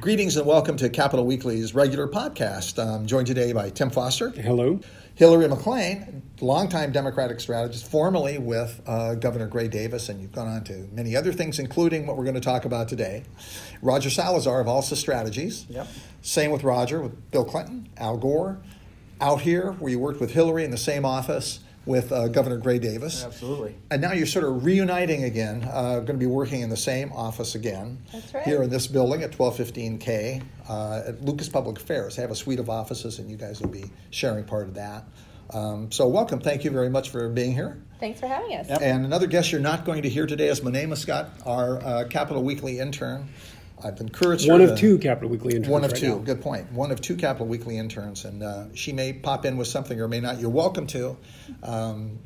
Greetings and welcome to Capitol Weekly's regular podcast. I'm joined today by Tim Foster. Hello. Hillary McLean, longtime Democratic strategist, formerly with uh, Governor Gray Davis, and you've gone on to many other things, including what we're going to talk about today. Roger Salazar of Alza Strategies. Yep. Same with Roger, with Bill Clinton, Al Gore. Out here, where you worked with Hillary in the same office with uh, Governor Gray Davis. Absolutely. And now you're sort of reuniting again, uh, going to be working in the same office again. That's right. Here in this building at 1215K uh, at Lucas Public Affairs. They have a suite of offices, and you guys will be sharing part of that. Um, so, welcome. Thank you very much for being here. Thanks for having us. And another guest you're not going to hear today is Monet Muscat, our uh, Capitol Weekly intern. I've encouraged her One to- of two Capitol Weekly interns. one of right two. now. Good point. One of two Capitol Weekly interns, and uh, she may pop in with something or may not. You're welcome to, um,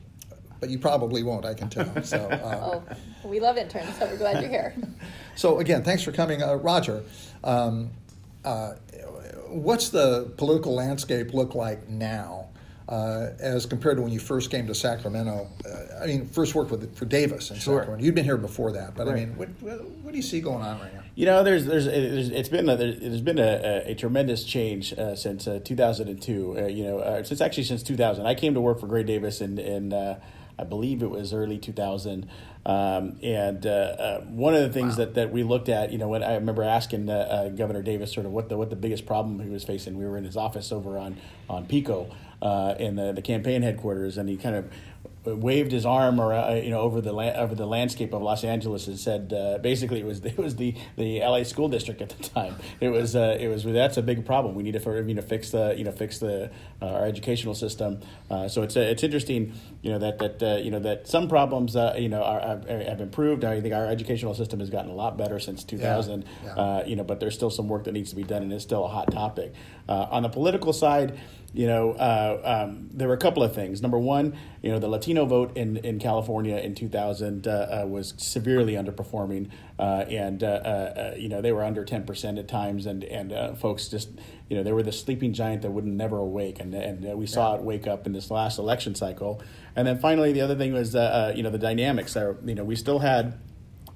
but you probably won't. I can tell. So, uh, Oh, we love interns, so we're glad you're here. so again, thanks for coming, uh, Roger. Um, uh, what's the political landscape look like now? Uh, as compared to when you first came to Sacramento, uh, I mean, first worked with for Davis in Sure. Sacramento. You'd been here before that, but I mean, what, what, what do you see going on right now? You know, there's, there's, there's it's been a, there's been a, a tremendous change uh, since uh, 2002. Uh, you know, uh, since actually since 2000, I came to work for Gray Davis and in uh, I believe it was early 2000. Um, and uh, uh, one of the things that, that we looked at, you know, when I remember asking uh, uh, Governor Davis sort of what the what the biggest problem he was facing. We were in his office over on on Pico uh, in the, the campaign headquarters, and he kind of waved his arm around, you know, over the la- over the landscape of Los Angeles and said, uh, basically, it was it was the, the LA school district at the time. It was uh, it was that's a big problem. We need to for, you know fix the you know fix the uh, our educational system. Uh, so it's uh, it's interesting, you know, that that uh, you know that some problems uh, you know are, are, have improved. I think our educational system has gotten a lot better since 2000. Yeah. Uh, you know, but there's still some work that needs to be done, and it's still a hot topic. Uh, on the political side, you know, uh, um, there were a couple of things. Number one, you know, the Latino vote in, in California in 2000 uh, uh, was severely underperforming, uh, and uh, uh, you know they were under 10 percent at times, and and uh, folks just you know they were the sleeping giant that wouldn't never awake, and and uh, we saw it wake up in this last election cycle. And then finally, the other thing was you know the dynamics. Are, you know, we still had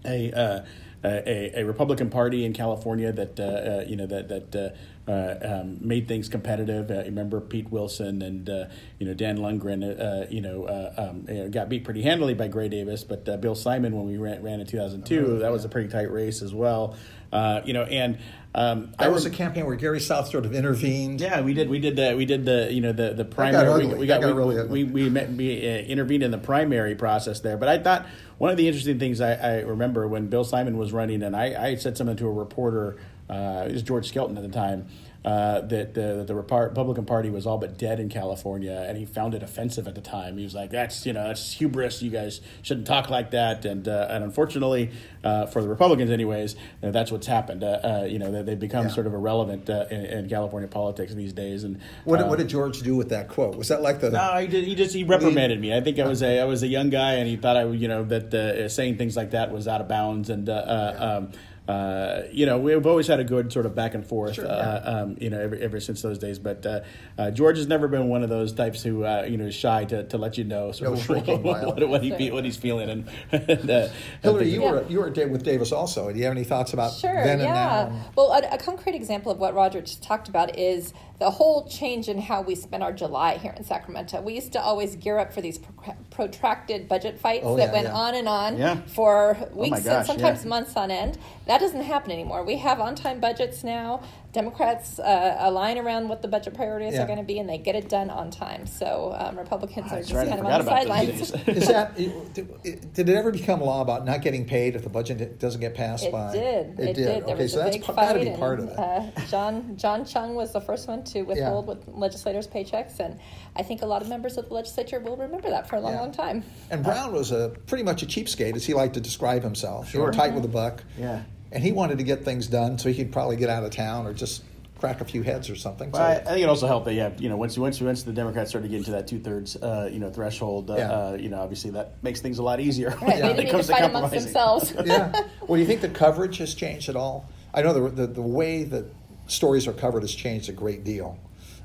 a uh, a, a Republican Party in California that you know that that um, made things competitive. Uh, remember Pete Wilson and uh, you know Dan Lungren. Uh, you know uh, um, got beat pretty handily by Gray Davis, but uh, Bill Simon when we ran, ran in two thousand two, that was a pretty tight race as well. Uh, you know, and um, That I was a campaign where Garry South sort of intervened. yeah, we did. We did the. We did the. You know the the got primary. ugly. We, we got. got we, really ugly. we we, met, we uh, intervened in the primary process there. But I thought one of the interesting things I, I remember when Bill Simon was running, and I, I said something to a reporter. Uh, it was George Skelton at the time. Uh, that the, the Republican Party was all but dead in California, and he found it offensive at the time. He was like, "That's you know that's hubris. You guys shouldn't talk like that." And uh, and unfortunately, uh, for the Republicans, anyways, that's what's happened. Uh, uh, you know, they, they've become Yeah. sort of irrelevant uh, in, in California politics these days. And What, what did George do with that quote? Was that like the no, he, did, he just he reprimanded me. I think I was a I was a young guy, and he thought I you know that uh, saying things like that was out of bounds, and uh, uh, um, uh, you know we've always had a good sort of back and forth, Sure, uh, um, you know, ever, ever since those days. But uh, uh, George has never been one of those types who uh, you know is shy to, to let you know sort No of shrinking what, what he fe- what he's feeling, and, and uh, Hillary? You Yeah. were you were with Davis also. Do you have any thoughts about Sure, then and yeah. now? Well, a, a concrete example of what Roger just talked about is the whole change in how we spent our July here in Sacramento. We used to always gear up for these pro- protracted budget fights Oh, that yeah, went yeah. on and on Yeah. for weeks and gosh, sometimes yeah. months on end. That doesn't happen anymore. We have on time budgets now. Democrats uh, align around what the budget priorities Yeah. are going to be, and they get it done on time. So um, Republicans are just right, kind of on the sidelines. Is that did, did it ever become law about not getting paid if the budget doesn't get passed It by? did. It, did. There okay, was so a that's big got to be and, part of it. Uh, John John Chiang was the first one to withhold with legislators' paychecks, and I think a lot of members of the legislature will remember that for a long, Yeah. long time. and Brown was a pretty much a cheapskate, as he liked to describe himself. you know, Sure. tight with a buck. Yeah. And he wanted to get things done so he could probably get out of town or just crack a few heads or something. Well, I, I think it also helped that yeah, you know, once once once the Democrats started getting to that two thirds, uh, you know, threshold, uh, Yeah. uh, you know, obviously that makes things a lot easier. Right, when They it didn't need to comes fight amongst compromising. themselves. yeah. Well, do you think the coverage has changed at all? I know the, the, the way that stories are covered has changed a great deal,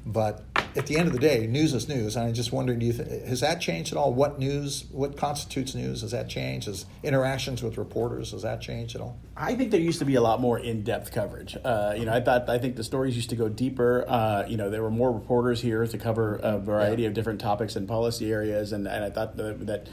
but at the end of the day, news is news. And I'm just wondering, do you th- has that changed at all? What news, what constitutes news? Has that changed? Has interactions with reporters, has that changed at all? I think there used to be a lot more in-depth coverage. Uh, you know, I thought I think the stories used to go deeper. Uh, you know, there were more reporters here to cover a variety Yeah. of different topics and policy areas, and, and I thought that, that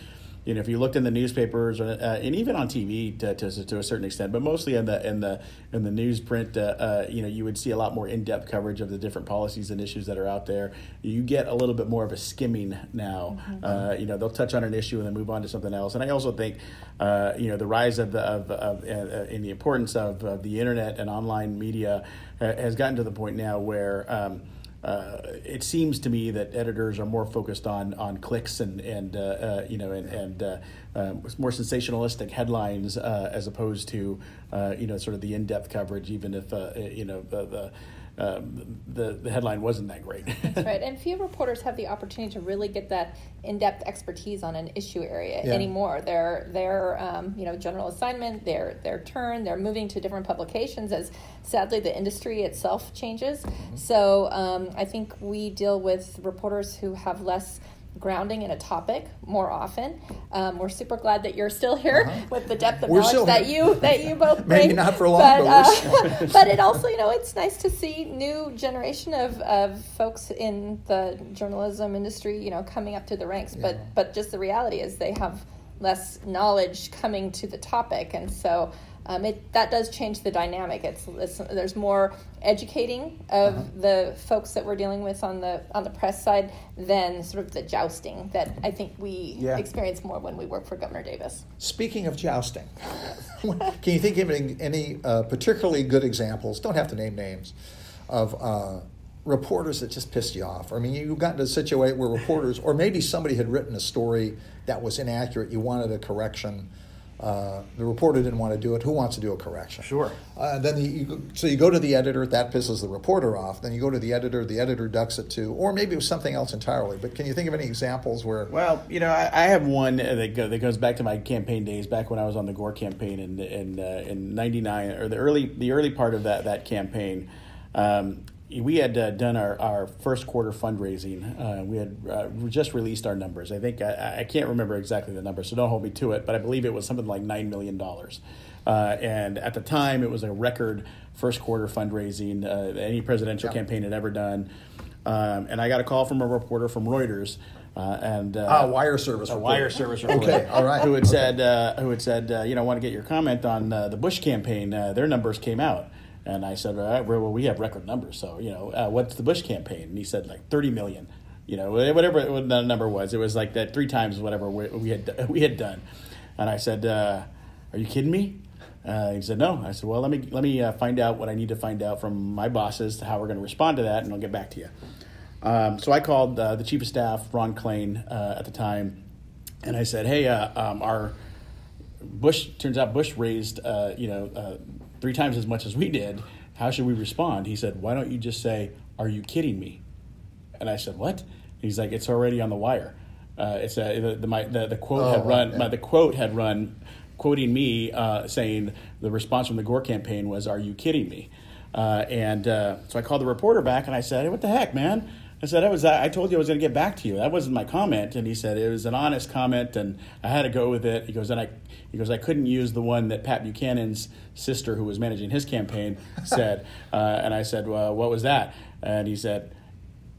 you know if you looked in the newspapers or, uh, and even on TV to, to, to a certain extent, but mostly in the in the in the newsprint, uh, uh, you know, you would see a lot more in-depth coverage of the different policies and issues that are out there. You get a little bit more of a skimming now. Uh, you know, they'll touch on an issue and then move on to something else. And I also think, uh, you know, the rise of the of, of uh, in the importance of, of the internet and online media uh, has gotten to the point now where. Um, uh, it seems to me that editors are more focused on on clicks and and uh, uh, you know and, and uh, um, more sensationalistic headlines uh, as opposed to uh, you know sort of the in depth coverage, even if you know the the, um, the the headline wasn't that great. That's right. And few reporters have the opportunity to really get that in-depth expertise on an issue area Yeah. anymore. They're they're um, you know general assignment, their their turn. They're moving to different publications as sadly the industry itself changes. So um, I think we deal with reporters who have less grounding in a topic more often. Um, we're super glad that you're still here Uh-huh. with the depth of We're knowledge that you that you both bring. Maybe not for long, but, but uh, but it also, you know, it's nice to see new generation of, of folks in the journalism industry, you know, coming up to the ranks. Yeah. But but just the reality is they have less knowledge coming to the topic, and so um, it that does change the dynamic. It's, it's there's more educating of Uh-huh. the folks that we're dealing with on the on the press side than sort of the jousting that I think we Yeah. experience more when we work for Governor Davis. Speaking of jousting, can you think of any, any uh, particularly good examples? Don't have to name names of uh, reporters that just pissed you off. I mean, you've got into a situation where reporters, or maybe somebody had written a story that was inaccurate. You wanted a correction. Uh, the reporter didn't want to do it. Who wants to do a correction? Sure. Uh, then the, you, so you go to the editor. That pisses the reporter off. Then you go to the editor. The editor ducks it too, or maybe it was something else entirely. But can you think of any examples where? Well, you know, I, I have one that, go, that goes back to my campaign days, back when I was on the Gore campaign in in uh, in '99 or the early the early part of that that campaign. Um, we had uh, done our, our first quarter fundraising. Uh, we had uh, just released our numbers. I think I, I can't remember exactly the number, so don't hold me to it. But I believe it was something like nine million dollars. Uh, and at the time, it was a record first quarter fundraising uh, any presidential Yeah. campaign had ever done. Um, and I got a call from a reporter from Reuters, uh, and uh, Ah, wire service a wire service reporter. Okay, all right. Who had said, uh, who had said, uh, you know, I want to get your comment on uh, the Bush campaign. Uh, their numbers came out, and I said, all right, well, we have record numbers, so you know, uh, what's the Bush campaign? And he said like thirty million. You know, whatever the number was, it was like that three times whatever we, had we had done. And I said, uh, "Are you kidding me?" Uh, he said, "No." I said, "Well, let me let me uh, find out what I need to find out from my bosses how we're going to respond to that, and I'll get back to you." Um, so I called uh, the chief of staff, Ron Klain, uh, at the time, and I said, "Hey, um, our Bush turns out Bush raised you know three times as much as we did. How should we respond?" He said, "Why don't you just say, are you kidding me?" And I said, "What?" He's like, "It's already on the wire. Uh, it's uh, the, the, my, the the quote Oh, had run. My, the quote had run, quoting me uh, saying the response from the Gore campaign was, "Are you kidding me?" Uh, and uh, so I called the reporter back and I said, "Hey, what the heck, man?" I said, "I was I told you I was going to get back to you. That wasn't my comment." And he said it was an honest comment, and I had to go with it. He goes, and I he goes, I couldn't use the one that Pat Buchanan's sister, who was managing his campaign, said. uh, and I said, well, what was that? And he said,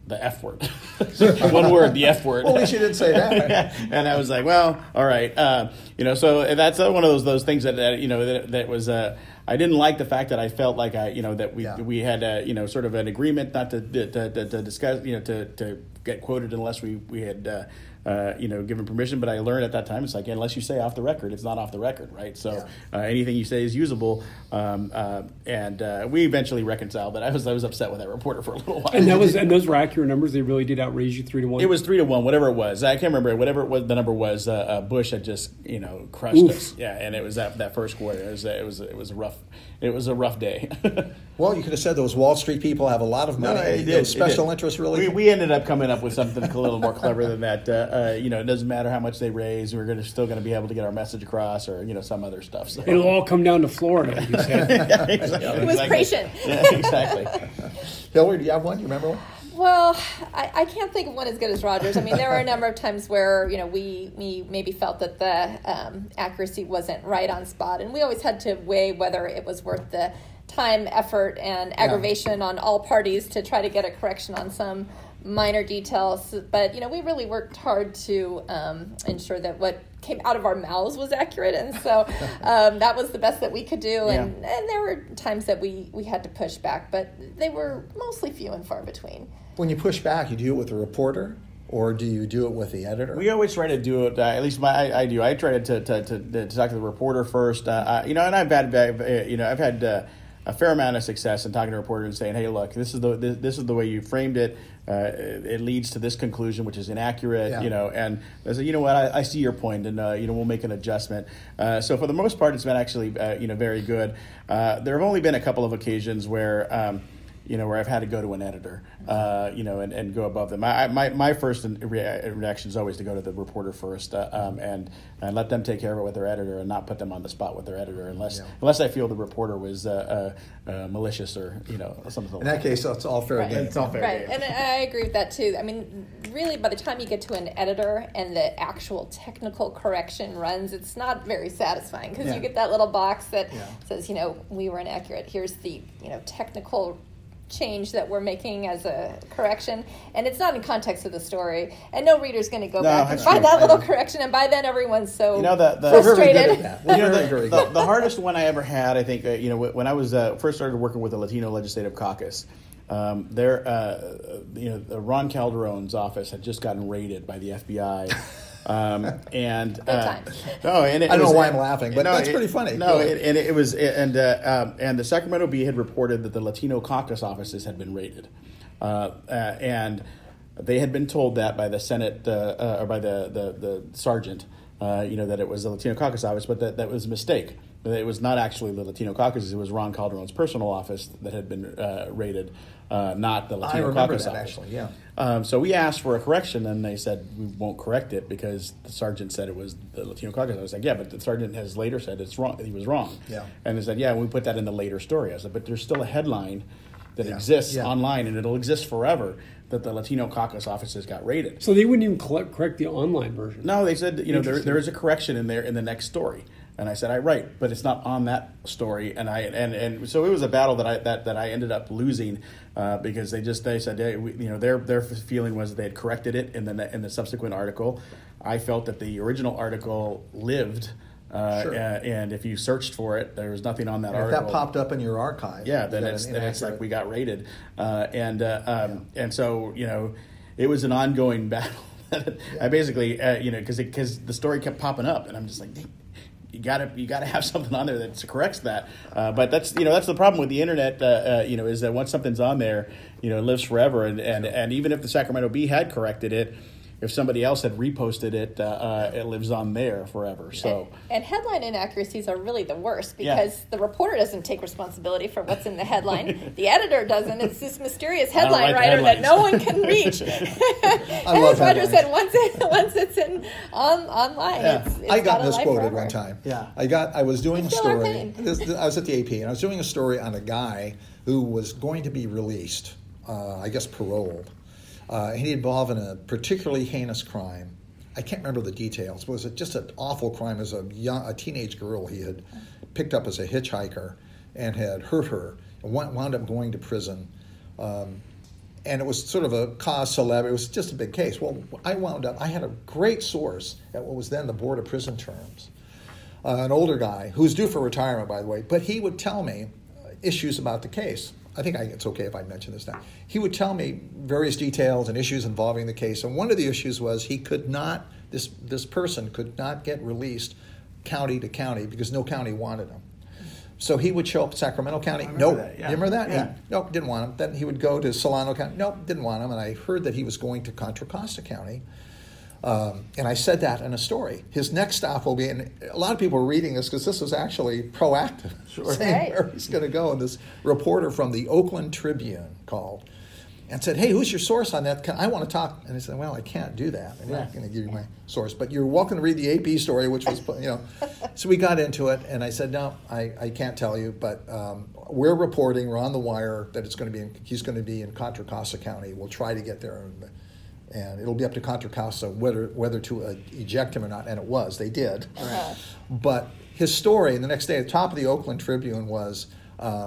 the F word. one word, the F word. Well, at least you didn't say that. and I was like, well, all right, uh, you know. So that's one of those those things that, that you know that, that was. Uh, I didn't like the fact that I felt like I, you know, that we Yeah. we had uh, you know sort of an agreement not to to, to, to discuss, you know, to, to get quoted unless we we had. Uh, uh, you know, given permission, but I learned at that time it's like unless you say off the record, it's not off the record, right? So Yeah. uh, anything you say is usable, um, uh, and uh, we eventually reconciled. But I was I was upset with that reporter for a little while. And that was and those were accurate numbers. They really did outraise you three to one. It was three to one, whatever it was. I can't remember whatever it was. The number was. Uh, uh, Bush had just you know crushed Oof. us. Yeah, and it was that that first quarter. It was it was it was a rough it was a rough day. Well, you could have said those Wall Street people have a lot of money. No, it did, those it special did. interests really. We, we ended up coming up with something a little more clever than that. Uh, uh, you know, it doesn't matter how much they raise. We're gonna still going to be able to get our message across, or you know, some other stuff. So. It'll all come down to Florida. You said. Yeah, exactly. It was patient. Yeah, exactly. Hillary, do you have one? You remember one? Well, I, I can't think of one as good as Rogers. I mean, there were a number of times where you know we we maybe felt that the um, accuracy wasn't right on spot, and we always had to weigh whether it was worth the time, effort, and aggravation on all parties to try to get a correction on some minor details. But you know, we really worked hard to um, ensure that what came out of our mouths was accurate, and so um, that was the best that we could do. And, and there were times that we we had to push back, but they were mostly few and far between. When you push back, you do it with a reporter, or do you do it with the editor? We always try to do it. Uh, at least my, I, I, do. I try to, to, to, to, talk to the reporter first. Uh, uh, you know, and I've had, uh, you know, I've had uh, a fair amount of success in talking to reporters and saying, "Hey, look, this is the this, this is the way you framed it. Uh, it leads to this conclusion, which is inaccurate." Yeah. You know, and I said, "You know what? I, I see your point, and uh, you know, we'll make an adjustment." Uh, so for the most part, it's been actually uh, you know very good. Uh, there have only been a couple of occasions where. Um, you know, where I've had to go to an editor, uh, you know, and, and go above them. I, my, my first reaction is always to go to the reporter first uh, um, and, and let them take care of it with their editor and not put them on the spot with their editor unless Yeah. unless I feel the reporter was uh, uh, uh, malicious or, you know, something In like that case, it's all fair Right. game. It's all fair Right, game. and I agree with that too. I mean, really, by the time you get to an editor and the actual technical correction runs, it's not very satisfying because Yeah. you get that little box that Yeah. says, you know, we were inaccurate. Here's the you know technical change that we're making as a correction and it's not in context of the story and no reader's going to go No, back and that's find true. that little correction and by then everyone's so You know, the- the- We're very good frustrated that. You know, the, the, the hardest one I ever had, I think, uh, you know, when I was uh, first started working with the Latino Legislative Caucus, um, there, uh, you know, Ron Calderon's office had just gotten raided by the FBI. Um, and uh, no, and it I don't was- know why I'm laughing, but that's it- pretty funny. No, it, and it was, and uh, um, and the Sacramento Bee had reported that the Latino caucus offices had been raided, uh, uh, and they had been told that by the Senate uh, uh, or by the the, the sergeant, uh, you know, that it was the Latino caucus office, but that that was a mistake. It was not actually the Latino caucus; it was Ron Calderon's personal office that had been uh, raided, uh, not the I Latino remember caucus that office. actually. Yeah. Um, so we asked for a correction, and they said we won't correct it because the sergeant said it was the Latino caucus. I was like, yeah, but the sergeant has later said it's wrong. He was wrong. Yeah. And they said, yeah, we put that in the later story. I said, but there's still a headline that Yeah. exists Yeah. online, and it'll exist forever. That the Latino caucus offices got raided. So they wouldn't even collect, correct the online version. No, they said you know there, there is a correction in there in the next story, and I said I right, but it's not on that story, and I and and so it was a battle that I that, that I ended up losing uh, because they just they said hey, we, you know their their feeling was they had corrected it in the in the subsequent article. I felt that the original article lived, uh, Sure. a- and if you searched for it, there was nothing on that And if that popped up in your archive, Yeah, then it's then it's like we got raided, uh, and uh, um, and so you know, it was an ongoing battle. I basically uh, you know because because the story kept popping up, and I'm just like. You gotta, you gotta have something on there that corrects that. Uh, but that's, you know, that's the problem with the internet. Uh, uh, you know, is that once something's on there, you know, it lives forever. And and, and even if the Sacramento Bee had corrected it, if somebody else had reposted it, uh, uh, it lives on there forever. So. And headline inaccuracies are really the worst Yeah. because the reporter doesn't take responsibility for what's in the headline. the editor doesn't. It's this mysterious headline like writer that no one can reach. I and love as Roger said, once it once it's in on online, Yeah. it's, it's I got a life misquoted one time. Yeah. I got. I was doing a I feel our story. This, I was at the AP, and I was doing a story on a guy who was going to be released. Uh, I guess paroled. Uh, he involved in a particularly heinous crime. I can't remember the details. But it was just an awful crime. Was a young, a teenage girl he had picked up as a hitchhiker and had hurt her and wound up going to prison. Um, and it was sort of a cause celebre. It was just a big case. Well, I wound up. I had a great source at what was then the Board of Prison Terms, uh, an older guy who was due for retirement, by the way. But he would tell me uh, issues about the case. I think I, it's okay if I mention this now. He would tell me various details and issues involving the case, and one of the issues was he could not. This this person could not get released county to county because no county wanted him. So he would show up Sacramento County. remember No, that, yeah. you remember that? Yeah. He, nope, didn't want him. Then he would go to Solano County. Nope, didn't want him. And I heard that he was going to Contra Costa County. Um, and I said that in a story. His next stop will be, and a lot of people are reading this because this was actually proactive, saying Right. where he's going to go. And this reporter from the Oakland Tribune called. and said, "Hey, who's your source on that? Can- I want to talk." And I said, "Well, I can't do that. I'm Yeah. not going to give you my source, but you're welcome to read the AP story, which was, you know." so we got into it, and I said, "No, I, I can't tell you, but um, we're reporting, we're on the wire that it's going to be, in, he's going to be in Contra Costa County. We'll try to get there." And, and it'll be up to Contra Costa whether whether to uh, eject him or not, and it was. They did. Uh-huh. But his story the next day at the top of the Oakland Tribune was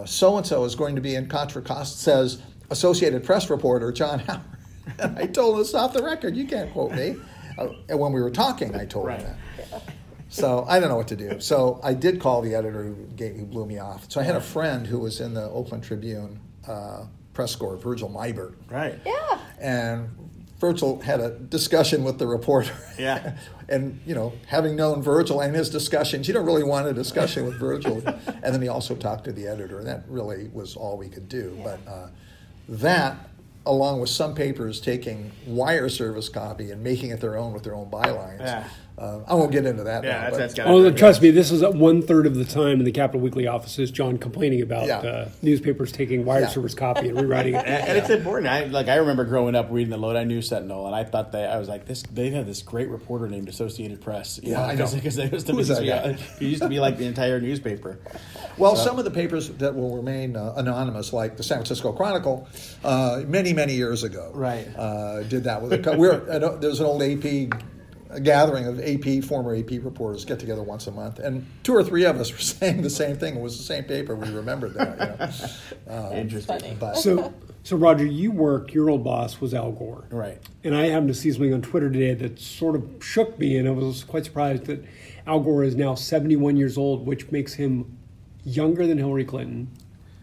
so and so is going to be in Contra Costa, says Associated Press reporter John Howard. and I told him it's off the record. You can't quote me. Uh, and when we were talking, I told Right. him that. So I don't know what to do. So I did call the editor who, gave, who blew me off. So I had a friend who was in the Oakland Tribune uh, press corps, Virgil Meibert. Right. Yeah. And Virgil had a discussion with the reporter. Yeah. and, you know, having known Virgil and his discussions, you don't really want a discussion with Virgil. and then he also talked to the editor, and that really was all we could do. But uh, that, along with some papers taking wire service copy and making it their own with their own bylines, Yeah. Uh, I won't get into that Yeah, now. that's, that's got Oh, trust me, this is one third of the time in the Capitol Weekly offices. John complaining about Yeah. uh, newspapers taking wire Yeah. service copy and rewriting it. And, and it's important. I like I remember growing up reading the Lodi News Sentinel, and I thought they I was like this. They had this great reporter named Associated Press. You Yeah, I know. because it was the Who used to guy? be- It used to be like the entire newspaper. Well, some of the papers that will remain uh, anonymous, like the San Francisco Chronicle, uh, many many years ago, Right. uh, did that. With a, co- we're I know there's an old AP a gathering of AP former AP reporters get together once a month, and two or three of us were saying the same thing. It was the same paper. We remembered that. You know? Uh, Interesting. But So, so Roger, you work. Your old boss was Al Gore, Right. And I happened to see something on Twitter today that sort of shook me, and I was quite surprised that Al Gore is now 71 years old, which makes him younger than Hillary Clinton,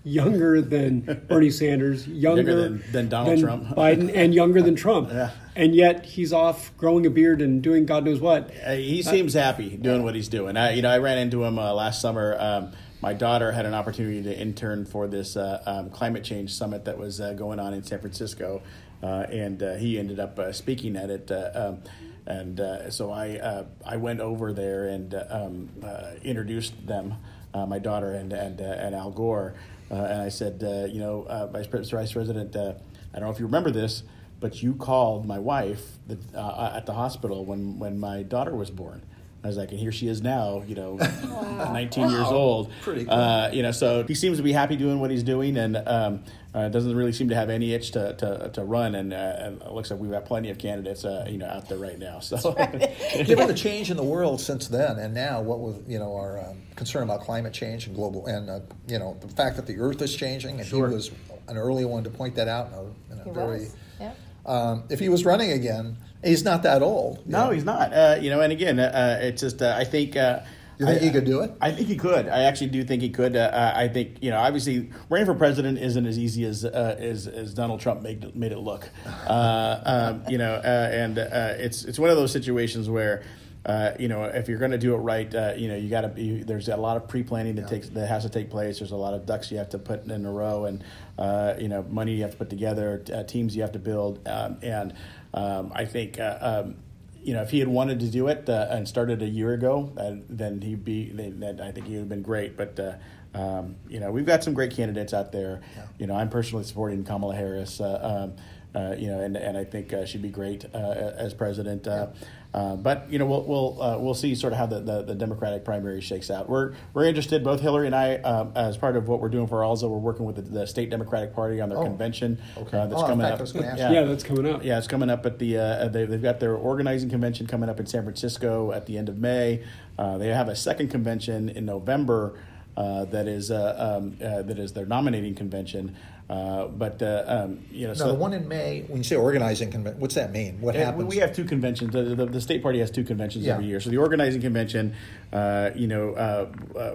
younger than Bernie Sanders, younger, Younger than- than Donald Trump. Biden, and younger than Trump. Yeah. And yet he's off growing a beard and doing God knows what. Uh, he seems happy doing what he's doing. I, you know, I ran into him uh, last summer. Um, my daughter had an opportunity to intern for this uh, um, climate change summit that was uh, going on in San Francisco, uh, and uh, he ended up uh, speaking at it. Uh, um, and uh, so I uh, I went over there and uh, um, uh, introduced them, uh, my daughter and and uh, and Al Gore, and I said, uh, you know, uh, Vice, Vice President, uh, I don't know if you remember this, but you called my wife the, uh, at the hospital when, when my daughter was born. I was like, and here she is now, you know, 19 years old. Pretty cool. Uh, you know, so he seems to be happy doing what he's doing and um, uh, doesn't really seem to have any itch to, to, to run. And, uh, and it looks like we've got plenty of candidates, uh, you know, out there right now. So, given the change in the world since then and now, what with you know our um, concern about climate change and global and uh, you know the fact that the Earth is changing, and Sure. he was an early one to point that out in a, in a very. was. Yeah. Um, if he was running again, he's not that old. no, know. he's not. Uh, you know, and again, uh, it's just, uh, I think. Uh, You think I- he could do it? I think he could. I actually do think he could. Uh, uh, I think you know, obviously, running for president isn't as easy as uh, as, as Donald Trump made it, made it look. Uh, um, you know, uh, and uh, it's it's one of those situations where. Uh, you know, if you're going to do it right, uh, you know, you got to be. There's a lot of pre-planning that takes that has to take place. There's a lot of ducks you have to put in a row, and uh, you know, money you have to put together, uh, teams you have to build, um, and um, I think. Uh, um, you know, if he had wanted to do it uh, and started a year ago, uh, then he'd be. Then, I think he would have been great. But uh, um, you know, we've got some great candidates out there. You know, I'm personally supporting Kamala Harris. Uh, um, uh, you know, and and I think uh, she'd be great uh, as president. Uh, uh, but you know, we'll we'll uh, we'll see sort of how the, the, the Democratic primary shakes out. We're we're interested. Both Hillary and I, um, as part of what we're doing for ALZA, we're working with the, the state Democratic Party on their Oh, convention okay. uh, that's Oh, coming fact, up. I was gonna ask Yeah, you. that's coming up. Yeah, it's coming up at the. Uh, they, they've got their organizing convention coming up in San Francisco at the end of May. Uh, they have a second convention in November. Uh, that is uh, um, uh, that is their nominating convention. Uh, but uh, um, you know, Now, so the one in May, when you say organizing convention, what's that mean? What happens? We have two conventions. The, the, the state party has two conventions Yeah. every year. So the organizing convention, uh, you know, uh, uh,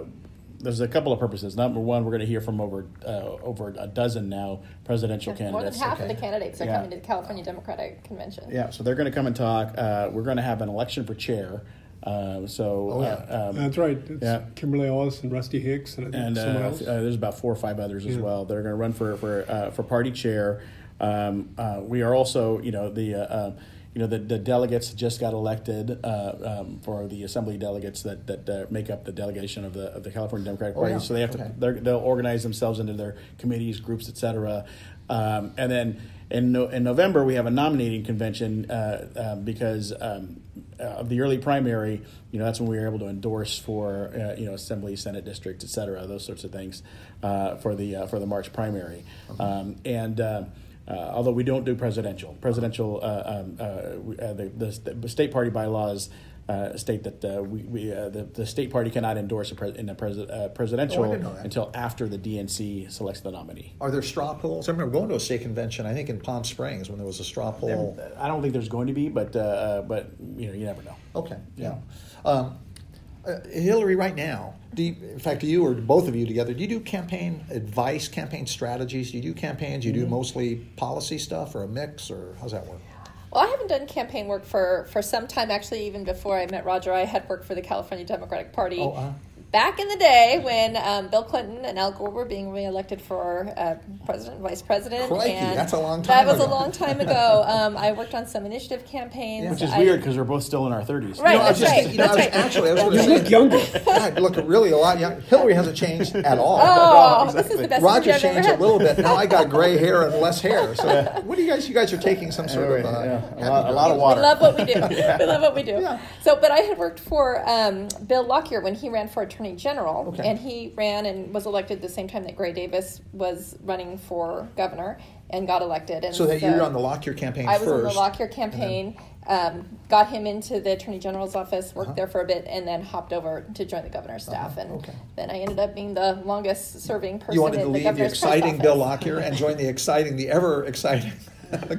there's a couple of purposes. Number one, we're going to hear from over uh, over a dozen now presidential candidates. More than candidates. half of the candidates are Yeah. coming to the California Democratic Convention. Yeah, so they're going to come and talk. Uh, we're going to have an election for chair. Uh, so, Oh, yeah. uh, um, That's right. It's Yeah. Kimberly Ellis and Rusty Hicks and I and someone uh, else. uh, there's about four or five others as Yeah. well that are going to run for for uh, for party chair. Um, uh, we are also, you know, the uh, uh, you know, the, the delegates just got elected uh, um, for the assembly delegates that that uh, make up the delegation of the of the California Democratic Oh, Party. yeah. So they have Okay. to they're, they'll organize themselves into their committees, groups, etc. Um, and then in, no, in November, we have a nominating convention uh, uh, because um, uh, of the early primary. You know, that's when we were able to endorse for uh, you know assembly, senate districts, et cetera, those sorts of things uh, for the uh, for the March primary. Um, and uh, uh, although we don't do presidential, presidential uh, um, uh, we- uh, the, the, the state party bylaws uh, state that uh, we, we uh, the, the state party cannot endorse a pres- in a pres- uh, presidential Oh, didn't know that. until after the DNC selects the nominee. Are there straw polls? I remember going to a state convention, I think in Palm Springs, when there was a straw poll. I don't think there's going to be, but uh, but you know you never know. Okay, yeah. Um, uh, Hillary, right now, do you, in fact, you or both of you together, do you do campaign advice, campaign strategies? Do you do campaigns? Do you do mostly policy stuff or a mix, or how's that work? Well, I haven't done campaign work for, for some time. Actually, even before I met Roger, I had worked for the California Democratic Party. Oh, uh-huh. Back in the day when um, Bill Clinton and Al Gore were being reelected for uh, president, and vice president, Crikey, and that's a long That time was ago. a long time ago. Um, I worked on some initiative campaigns, Yeah. Which is I- weird because we're both still in our 30s. Right, You know, I was that's just right, you know, I was that's right. actually, I was You look younger. God, look really a lot younger. Hillary hasn't changed at all. Oh, this is the best Roger I've ever changed a little bit. Now I got gray hair and less hair. So what do you guys? You guys are taking some sort of uh, Yeah, a lot- a lot of water. We love what we do. we love what we do. Yeah. So, but I had worked for um, Bill Lockyer when he ran for Attorney General, Okay. and he ran and was elected the same time that Gray Davis was running for governor and got elected. And So that you were on the Lockyer campaign I was first. on the Lockyer campaign. Um, got him into the Attorney General's office, worked Uh-huh. there for a bit, and then hopped over to join the governor's staff. And okay. then I ended up being the longest serving person You wanted in to the leave the exciting Bill. Lockyer and join the exciting, the ever exciting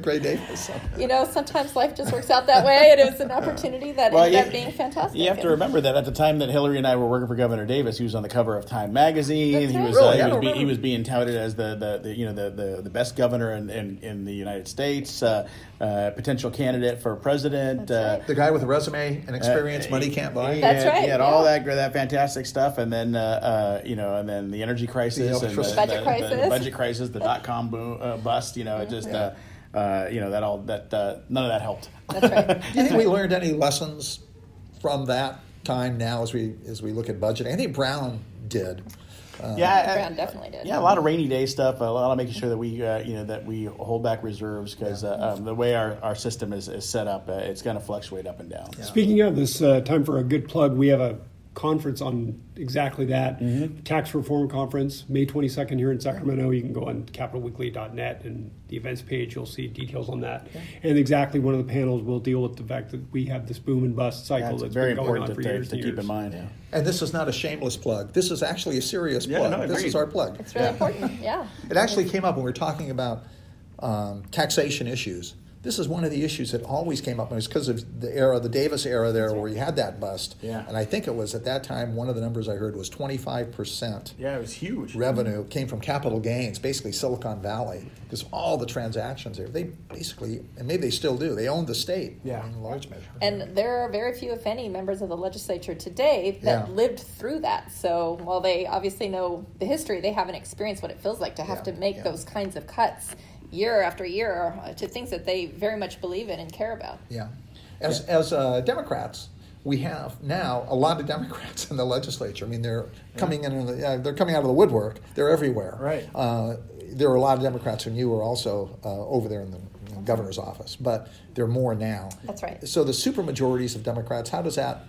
Gray Davis. You know, sometimes life just works out that way, and it was an opportunity that Well, ended you- up being fantastic. You have to remember that at the time that Hillary and I were working for Governor Davis, he was on the cover of Time magazine. That's he was Really? uh, he, was be, he was being touted as the, the, the you know the, the, the best governor in, in, in the United States, uh, uh, potential candidate for president. That's uh, right. The guy with the resume and experience Uh, money can't buy. He That's had, right, He had all that that fantastic stuff, and then uh, uh, you know, and then the energy crisis, The and the, Budget the- crisis. the budget crisis, the dot com boom uh, bust. You know, it just uh, uh, you know that all that uh, none of that helped. That's right. Do you think we learned any lessons from that time now as we as we look at budgeting? I think Brown did. yeah, Brown definitely did. Yeah, a lot of rainy day stuff. A lot of making sure that we, uh, you know, that we hold back reserves because uh, um, the way our, our system is, is set up, uh, it's going to fluctuate up and down. Speaking of this, uh, time for a good plug. We have a conference on exactly that. Tax Reform Conference, May 22nd here in Sacramento. You can go on capitolweekly.net and the events page. You'll see details on that. And exactly one of the panels will deal with the fact that we have this boom and bust cycle That's that's very been going important on to, for to, years to keep years. in mind. And this is not a shameless plug. This is actually a serious Yeah, plug. no, this is our plug. It's really important. Yeah. It actually came up when we were talking about um, taxation issues. This is one of the issues that always came up, and it was because of the era, the Davis era there, where you had that bust. Yeah. And I think it was at that time, one of the numbers I heard was 25% Yeah, it was huge. revenue came from capital gains, basically Silicon Valley, because all the transactions there, they basically, and maybe they still do, they own the state Yeah. in large measure. And there are very few, if any, members of the legislature today that Yeah. lived through that. So while they obviously know the history, they haven't experienced what it feels like to have Yeah, to make yeah. those kinds of cuts year after year uh, to things that they very much believe in and care about. Yeah. As, as uh, Democrats, we have now a lot of Democrats in the legislature. I mean, they're coming in, the, uh, they're coming out of the woodwork. They're everywhere. Right. Uh, there are a lot of Democrats, and you were also uh, over there in the you know, governor's office, but there are more now. That's right. So the supermajorities of Democrats, how does that,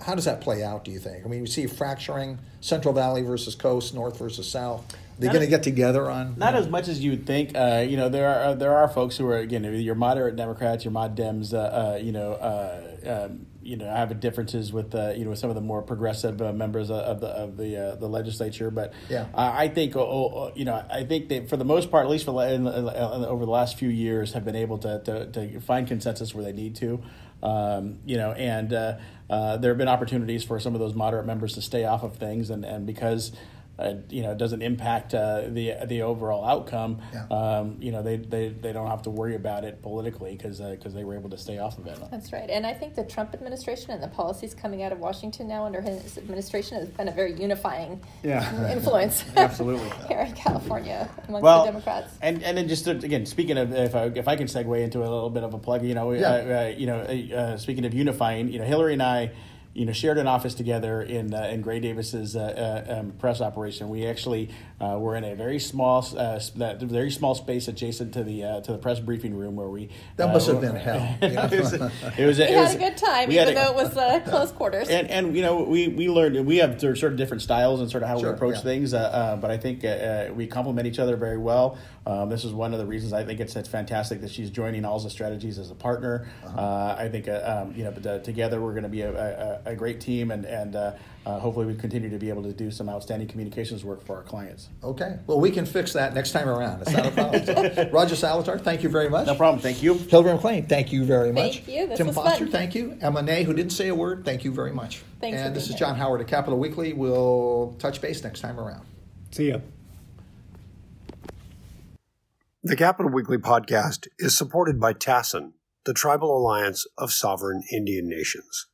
how does that play out? Do you think? I mean, we see fracturing, Central Valley versus Coast, North versus South. They're going to get together on. Not as much as you would think. Uh, you know, there are there are folks who are again your moderate Democrats, your mod Dems. Uh, uh, you know, uh, um, you know, have differences with uh, you know some of the more progressive uh, members of the of the uh, the legislature. But Yeah. uh, I think, oh, oh, you know, I think that for the most part, at least for in, in, over the last few years, have been able to to, to find consensus where they need to. Um, you know, and uh, uh, there have been opportunities for some of those moderate members to stay off of things, and and because uh, you know it doesn't impact uh, the the overall outcome, Yeah. um, you know they, they, they don't have to worry about it politically because because they were able to stay off of it. That's right. And I think the Trump administration and the policies coming out of Washington now under his administration has been a very unifying Yeah. influence. Absolutely. Here in California amongst well, the Democrats. And and then just to, again, speaking of if I, if I can segue into a little bit of a plug, you know, Yeah. uh, uh, you know, uh, uh, speaking of unifying, you know, Hillary and I. You know, shared an office together in uh, in Gray Davis's uh, uh, um, press operation. We actually uh, were in a very small, uh, that very small space adjacent to the uh, to the press briefing room where we. That uh, must have been hell. you know? it was, it was, We it had was- a good time, even a- though it was uh, close quarters. and and you know we we learned we have sort of different styles and sort of how Sure, we approach yeah. things uh, uh, but I think we complement each other very well um, this is one of the reasons I think it's, it's fantastic that she's joining Alza Strategies as a partner Uh-huh. uh, I think uh, um, you know but uh, together we're going to be a, a, a great team and and uh, uh, hopefully we continue to be able to do some outstanding communications work for our clients Okay. Well, we can fix that next time around. It's not a problem. So, Roger Salazar, thank you very much. no problem thank you Hillary McLean, thank you very much. Thank you. This Tim was Foster, fun. thank you. Emma Nay, who didn't say a word, thank you very much. Thanks for and this being is here. John Howard at Capitol Weekly. We'll touch base next time around. See ya. The Capitol Weekly podcast is supported by TASIN, the Tribal Alliance of Sovereign Indian Nations.